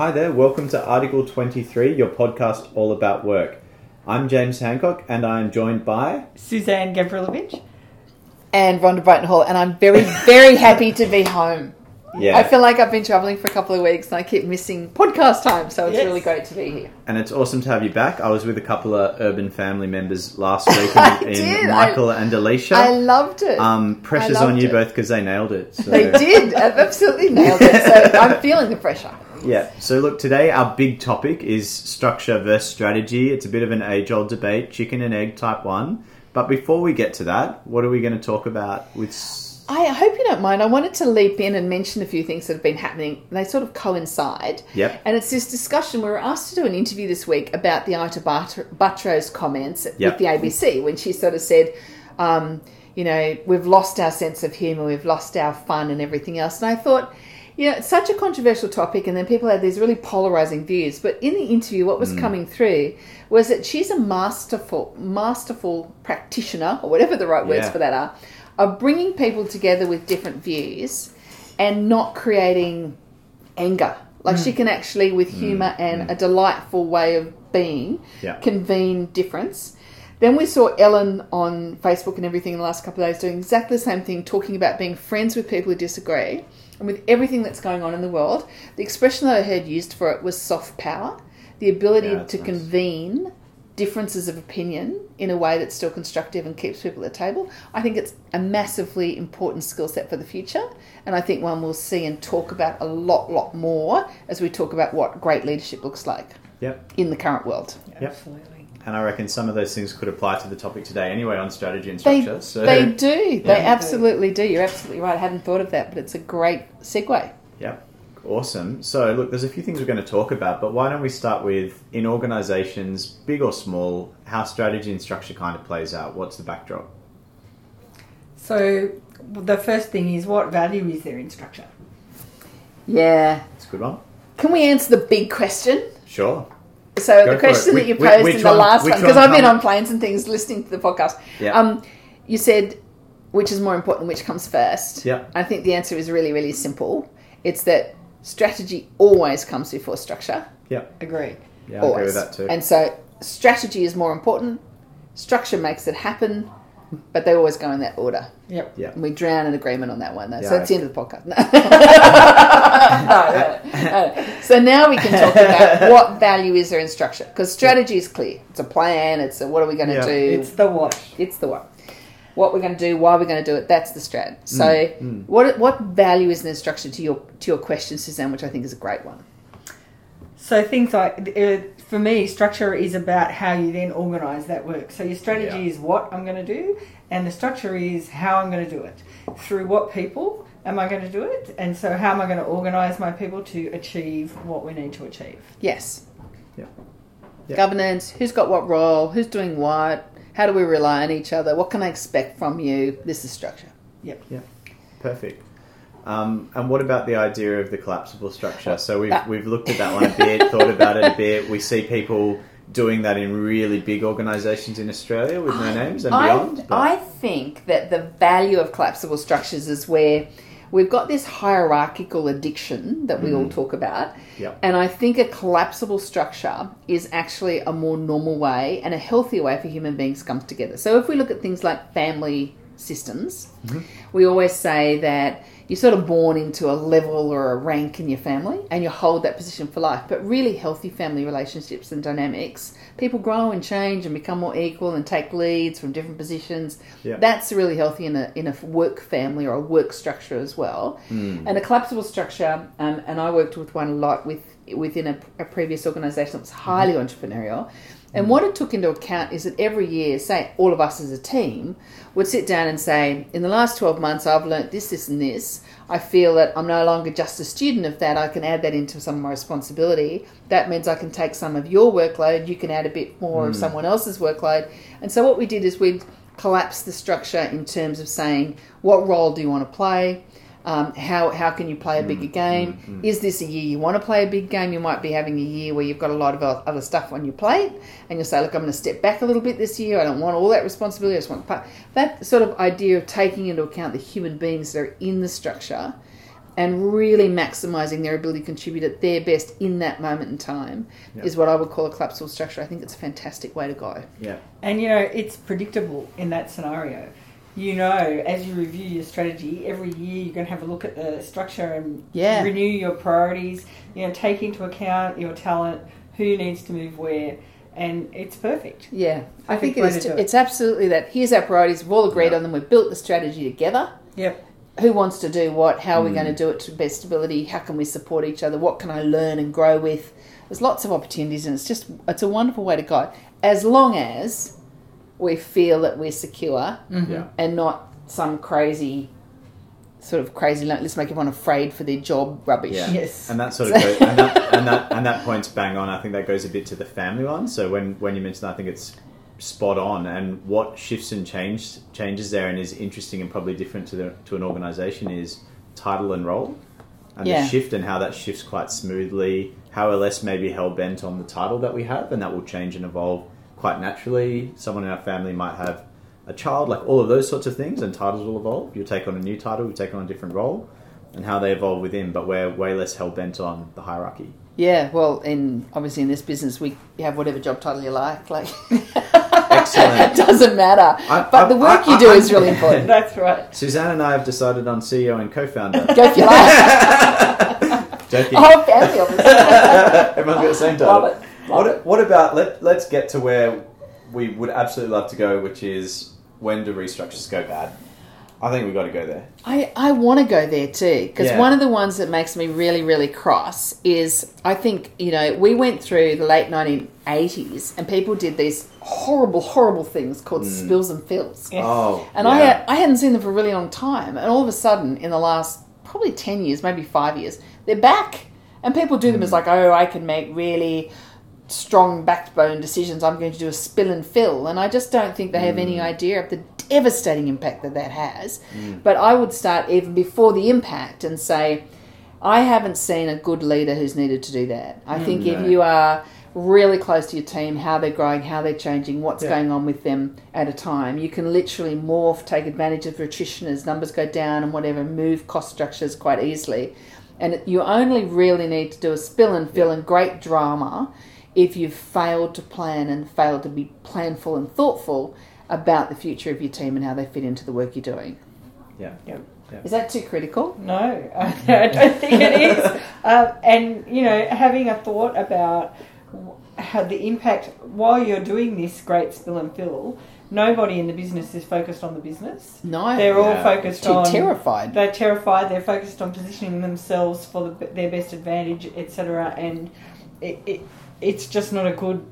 Hi there, welcome to Article 23, your podcast all about work. I'm James Hancock and I am joined by. Suzanne Gavrilovich. and Rhonda Brighton Hall, and I'm very, very happy to be home. Yeah. I feel like I've been travelling for a couple of weeks and I keep missing podcast time, so it's Yes. really great to be here. And it's awesome to have you back. I was with a couple of urban family members last week I in, in did. Michael and Alicia. I loved it. um, pressure's I loved on you it. both because they nailed it. So. they did. I've absolutely nailed it. So I'm feeling the pressure. Yeah. So look, today our big topic is structure versus strategy. It's a bit of an age-old debate, chicken and egg type one. But before we get to that, what are we going to talk about with? I hope you don't mind. I wanted to leap in and mention a few things that have been happening. They sort of coincide. Yep. And it's this discussion. We were asked to do an interview this week about the Ita But- Buttrose comments Yep. with the ABC when she sort of said, um, you know, we've lost our sense of humour, we've lost our fun and everything else. And I thought, you know, it's such a controversial topic, and then people had these really polarizing views. But in the interview, what was hmm. coming through was that she's a masterful, masterful practitioner, or whatever the right words Yeah. for that are, of bringing people together with different views and not creating anger. Like she hmm. can actually, with hmm. humour and a delightful way of being, Yeah. convene difference. Then we saw Ellen on Facebook and everything in the last couple of days doing exactly the same thing, talking about being friends with people who disagree. And with everything that's going on in the world, the expression that I heard used for it was soft power, the ability Yeah, to nice. convene differences of opinion in a way that's still constructive and keeps people at the table. I think it's a massively important skill set for the future, and I think one we'll see and talk about a lot, lot more as we talk about what great leadership looks like Yep. in the current world. Yep. Absolutely. And I reckon some of those things could apply to the topic today anyway on strategy and They, structure. so they do. They absolutely do. You're absolutely right. I hadn't thought of that, but it's a great segue. Yep. Awesome. So, look, there's a few things we're going to talk about, but why don't we start with in organizations, big or small, how strategy and structure kind of plays out? What's the backdrop? So the first thing is what value is there in structure? Yeah. It's a good one. Can we answer the big question? Sure. So Go the question that you Which- posed which in the one- last one, because I've been on planes and things listening to the podcast. Yeah. Um, you said which is more important, which comes first. Yeah. I think the answer is really, really simple. It's that strategy always comes before structure. Yeah. Agree. Yeah, I agree with that too. And so strategy is more important. Structure makes it happen, but they always go in that order. Yep. yeah. And we drown in agreement on that one. Though. Yeah, so it's I- the end of the podcast. No. no, no, no. So now we can talk about what value is there in structure because strategy is clear. It's a plan. It's a what are we going to Yeah. do. It's the what. It's the what. What we're going to do, why we're going to do it. That's the strat. So, mm. what what value is in structure to your to your question, Suzanne? Which I think is a great one. So things like uh, for me, structure is about how you then organise that work. So your strategy Yeah. is what I'm going to do, and the structure is how I'm going to do it. Through what people am I going to do it, and so how am I going to organise my people to achieve what we need to achieve? Yes. Yeah. Yeah. Governance. Who's got what role? Who's doing what? How do we rely on each other? What can I expect from you? This is structure. Yep. Perfect. Um, and what about the idea of the collapsible structure? So we've we've looked at that one a bit, thought about it a bit. We see people doing that in really big organisations in Australia with no names and beyond. but- I, I think that the value of collapsible structures is where we've got this hierarchical addiction that we all talk about. Yep. And I think a collapsible structure is actually a more normal way and a healthier way for human beings to come together. So if we look at things like family systems, we always say that you're sort of born into a level or a rank in your family and you hold that position for life. But really healthy family relationships and dynamics, people grow and change and become more equal and take leads from different positions. Yeah. That's really healthy in a in a work family or a work structure as well. And a collapsible structure, um, and I worked with one a lot with within a, a previous organisation that was highly entrepreneurial. And what it took into account is that every year, say all of us as a team would sit down and say, in the last 12 months, I've learnt this, this, and this. I feel that I'm no longer just a student of that. I can add that into some of my responsibility. That means I can take some of your workload. You can add a bit more of hmm. someone else's workload. And so what we did is we'd collapse the structure in terms of saying, what role do you want to play? Um, how how can you play a bigger mm, game? Mm, mm. Is this a year you want to play a big game? You might be having a year where you've got a lot of other stuff on your plate, and you'll say, "Look, I'm going to step back a little bit this year. I don't want all that responsibility. I just want part." that sort of idea of taking into account the human beings that are in the structure and really maximizing their ability to contribute at their best in that moment in time Yeah. is what I would call a collapsible structure. I think it's a fantastic way to go. Yeah. And you know, it's predictable in that scenario. You know, as you review your strategy, every year you're going to have a look at the structure and Yeah. renew your priorities. You know, take into account your talent, who needs to move where, and it's perfect. Yeah, I think Perfect it way is. to T- it. it's absolutely that. Here's our priorities. We've all agreed Yeah. on them. We've built the strategy together. Yep. Who wants to do what? How are we Mm. going to do it to best ability? How can we support each other? What can I learn and grow with? There's lots of opportunities, and it's just it's a wonderful way to go. As long as we feel that we're secure mm-hmm. Yeah. and not some crazy sort of crazy let's make everyone afraid for their job rubbish. Yeah. Yes. And that sort of goes, and that and that and that point's bang on. I think that goes a bit to the family one. So when when you mentioned that, I think it's spot on. And what shifts and change changes there and is interesting and probably different to the to an organisation is title and role. And Yeah. the shift and how that shifts quite smoothly. How we're less maybe hell bent on the title that we have, and that will change and evolve quite naturally. Someone in our family might have a child, like all of those sorts of things, and titles will evolve. You'll take on a new title, you take on a different role, and how they evolve within. But we're way less hell bent on the hierarchy. Yeah, well, in obviously in this business, we have whatever job title you like. Like, Excellent. it doesn't matter. I- but I- the work I- you do I- is really important. That's right. Suzanne and I have decided on CEO and co-founder. Go for your life. Joking. oh, family office. Everyone's got the same title. Love it. Love What, what about let let's get to where we would absolutely love to go, which is when do restructures go bad? I think we've got to go there. I, I want to go there too because Yeah. one of the ones that makes me really really cross is I think you know we went through the late 1980s and people did these horrible horrible things called mm. spills and fills Yes. Oh, and I yeah. had, I hadn't seen them for a really long time and all of a sudden in the last probably 10 years maybe 5 years they're back and people do them mm. as like oh I can make really strong backbone decisions I'm going to do a spill and fill. And I just don't think they have any hmm. idea of the devastating impact that that has. Hmm. But I would start even before the impact and say I haven't seen a good leader who's needed to do that. I hmm. think if you are really close to your team how they're growing how they're changing what's Yeah. going on with them at a time you can literally morph take advantage of attrition as numbers go down and whatever move cost structures quite easily. And you only really need to do a spill and fill and great drama if you've failed to plan and failed to be planful and thoughtful about the future of your team and how they fit into the work you're doing. yeah. Yep. Is that too critical? No, I don't think it is. Um, and you know, having a thought about how the impact while you're doing this great spill and fill, nobody in the business is focused on the business. No. They're all Yeah. focused too on terrified. They're terrified. They're focused on positioning themselves for the, their best advantage, etc. And it, it it's just not a good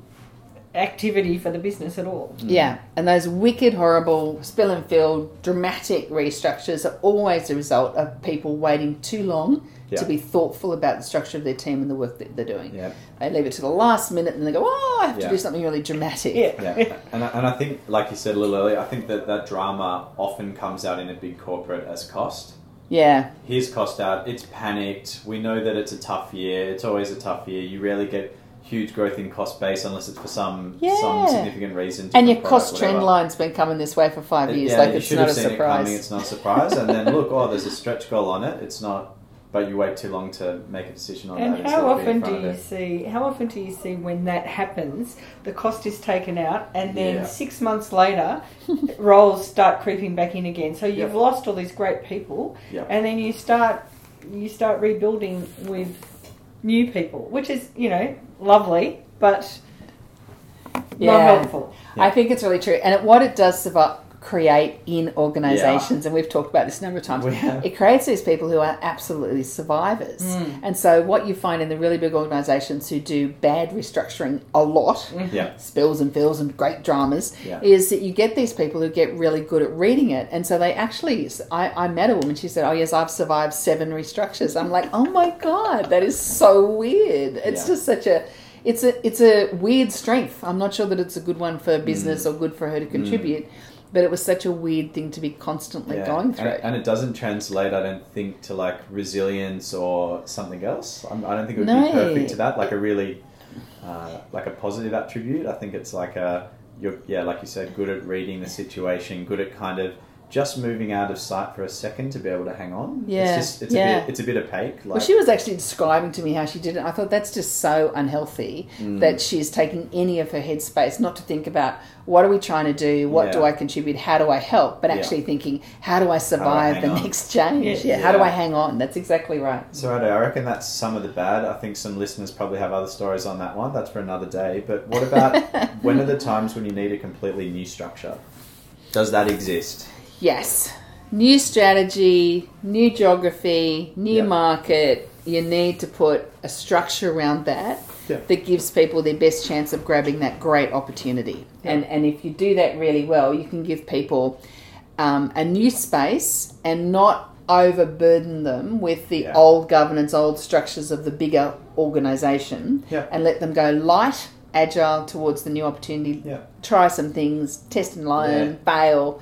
activity for the business at all. Mm. Yeah, and those wicked, horrible spill and fill, dramatic restructures are always the result of people waiting too long Yeah. to be thoughtful about the structure of their team and the work that they're doing. Yeah. They leave it to the last minute and they go, "Oh, I have Yeah. to do something really dramatic." Yeah. Yeah, and I, and I think, like you said a little earlier, I think that that drama often comes out in a big corporate as cost. Yeah, Here's cost out. It's panicked. We know that it's a tough year. It's always a tough year. You rarely get huge growth in cost base unless it's for some some significant reason. and your different product, cost whatever. trend line's been coming this way for five years. Yeah, like you it's should not have a seen it coming. surprise. It's not a surprise. and then look, oh, there's a stretch goal on it. It's not, but you wait too long to make a decision on And that. instead how often do you it. see? How often do you see when that happens? The cost is taken out, and then Yeah. six months later, roles start creeping back in again. So you've Yep. lost all these great people, Yep. and then you start you start rebuilding with new people, which is you know lovely, but not Yeah. helpful. I think it's really true. And it, what it does create in organisations, and we've talked about this a number of times, We have. it creates these people who are absolutely survivors. Mm. And so, what you find in the really big organisations who do bad restructuring a lot, mm-hmm. Yeah. spills and fills and great dramas, Yeah. is that you get these people who get really good at reading it. And so they actually, I, I met a woman, she said, Oh, yes, I've survived seven restructures. I'm like, Oh my God, that is so weird. It's Yeah. just such a. It's a it's a weird strength. I'm not sure that it's a good one for business hmm. or good for her to contribute, hmm. But it was such a weird thing to be constantly Yeah. going through. And, and it doesn't translate, I don't think, to like resilience or something else. I'm, I don't think it would No. be perfect to that, like a really, uh, like a positive attribute. I think it's like a, you're, yeah, like you said, good at reading the situation, good at kind of just moving out of sight for a second to be able to hang on. Yeah, it's just it's a yeah. bit it's a bit opaque. Like, Well, she was actually describing to me how she did it. I thought that's just so unhealthy Mm. that she's taking any of her headspace not to think about what are we trying to do, what do I contribute, how do I help, but Yeah. actually thinking how do I survive hang the on? next change? Yeah, how do I hang on? That's exactly right. So I reckon that's some of the bad. I think some listeners probably have other stories on that one. That's for another day. But what about when are the times when you need a completely new structure? Does that exist? Yes. New strategy, new geography, new Yeah. market. You need to put a structure around that Yeah. that gives people their best chance of grabbing that great opportunity. And and if you do that really well, you can give people um, a new space and not overburden them with the Yeah. old governance, old structures of the bigger organisation, Yeah. and let them go light, agile towards the new opportunity. Yeah. Try some things, test and learn, fail,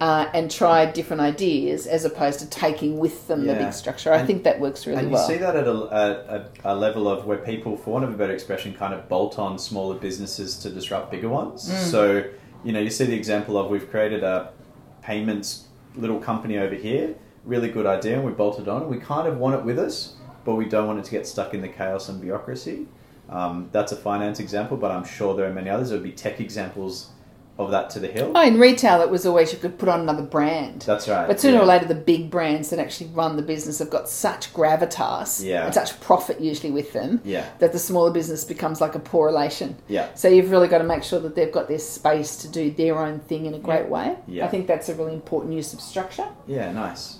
uh, and try different ideas as opposed to taking with them the big structure. I And- think that works really well. and you see that at a, a, a, a level of where people, for want of a better expression, kind of bolt on smaller businesses to disrupt bigger ones. Mm. So, you know, you see the example of we've created a payments little company over here, really good idea, and we bolted on. We kind of want it with us, but we don't want it to get stuck in the chaos and bureaucracy. Um, that's a finance example, but I'm sure there are many others. There would be tech examples of that to the hill. Oh, in retail, it was always you could put on another brand. That's right. But sooner yeah. or later, the big brands that actually run the business have got such gravitas Yeah. and such profit usually with them Yeah, that the smaller business becomes like a poor relation. yeah. So you've really got to make sure that they've got their space to do their own thing in a great way. Yeah. I think that's a really important use of structure. Yeah, nice.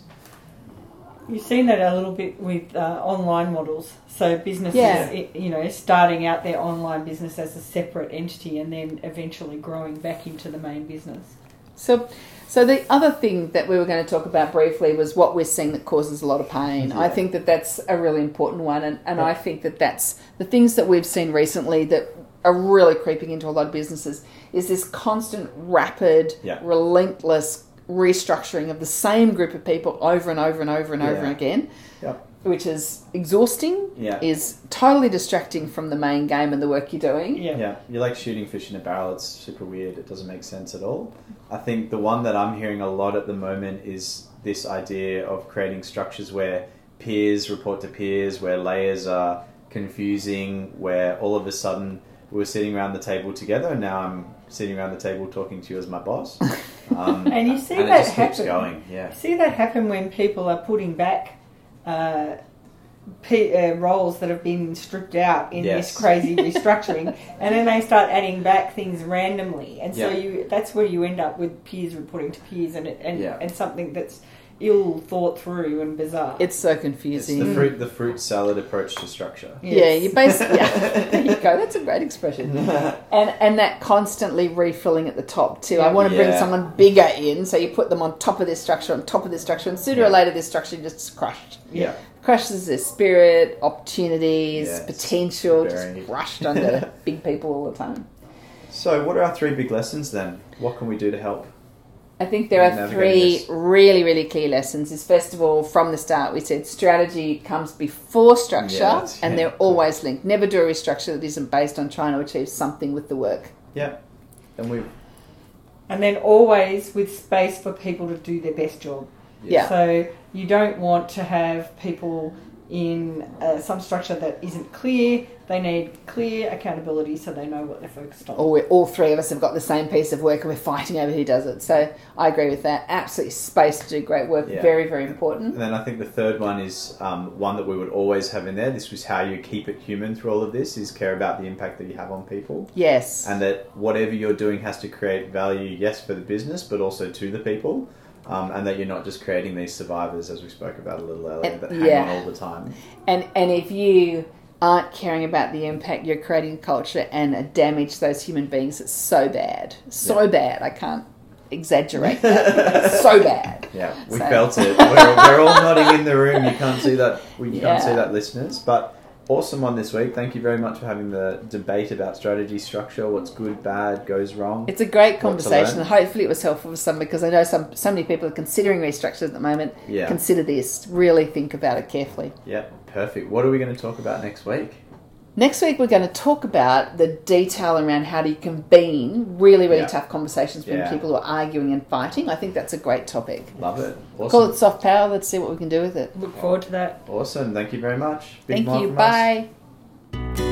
You've seen that a little bit with uh, online models. So businesses, Yeah. you know, starting out their online business as a separate entity and then eventually growing back into the main business. So, so the other thing that we were going to talk about briefly was what we're seeing that causes a lot of pain. I think that that's a really important one, and, and Yeah. I think that that's the things that we've seen recently that are really creeping into a lot of businesses is this constant, rapid, Yeah. relentless restructuring of the same group of people over and over and over and over Yeah. again. Yep. Which is exhausting, Yeah. is totally distracting from the main game and the work you're doing. Yeah. Yeah, you're like shooting fish in a barrel. It's super weird. It doesn't make sense at all. I think the one that I'm hearing a lot at the moment is this idea of creating structures where peers report to peers, where layers are confusing, where all of a sudden we're sitting around the table together, and now I'm sitting around the table talking to you as my boss. Um, And you see and that it just keeps happen. going. Yeah, See that happen when people are putting back uh, P, uh, roles that have been stripped out in Yes. this crazy restructuring, and then they start adding back things randomly, and so Yeah. you that's where you end up with peers reporting to peers, and and Yeah. and something that's ill thought through and bizarre. It's so it's confusing. the fruit the fruit salad approach to structure. Yeah, Yes. you basically yeah, there you go. That's a great expression. And and that constantly refilling at the top too. I want to bring Yeah. someone bigger in, so you put them on top of this structure, on top of this structure, and sooner or Yeah. later this structure just crushed. Yeah. Crushes their spirit, opportunities, Yes. potential, Very. just crushed under big people all the time. So, what are our three big lessons then? What can we do to help? I think there are three this. really, really clear lessons. Is first of all, from the start, we said strategy comes before structure, Yeah, and yeah. they're always linked. Never do a restructure that isn't based on trying to achieve something with the work. Yeah, and we. and then always with space for people to do their best job. Yeah. So you don't want to have people in uh, some structure that isn't clear. They need clear accountability so they know what they're focused on. or we're, all three of us have got the same piece of work and we're fighting over who does it. So I agree with that. Absolutely space to do great work. Yeah. Very, very important. And then I think the third one is um, one that we would always have in there. This was how you keep it human through all of this: is care about the impact that you have on people, Yes. and that whatever you're doing has to create value, yes, for the business, but also to the people. Um, and that you're not just creating these survivors, as we spoke about a little earlier, that hang yeah. on all the time. And and if you aren't caring about the impact, you're creating culture and damage to those human beings. It's so bad. So Yeah. bad. I can't exaggerate that. It's so bad. Yeah, we So- felt it. We're, we're all nodding in the room. You can't see that. We you can't see that, listeners. But awesome one this week. Thank you very much for having the debate about strategy structure. What's good, bad, goes wrong. It's a great conversation. Hopefully, it was helpful for some because I know some so many people are considering restructures at the moment. Yeah. Consider this. Really think about it carefully. Yeah, perfect. What are we going to talk about next week? Next week, we're going to talk about the detail around how do you convene really, really Yeah. tough conversations between Yeah. people who are arguing and fighting. I think that's a great topic. Love it. Awesome. Call it soft power. Let's see what we can do with it. Look forward to that. Awesome. Thank you very much. Big Thank you. from us. Bye.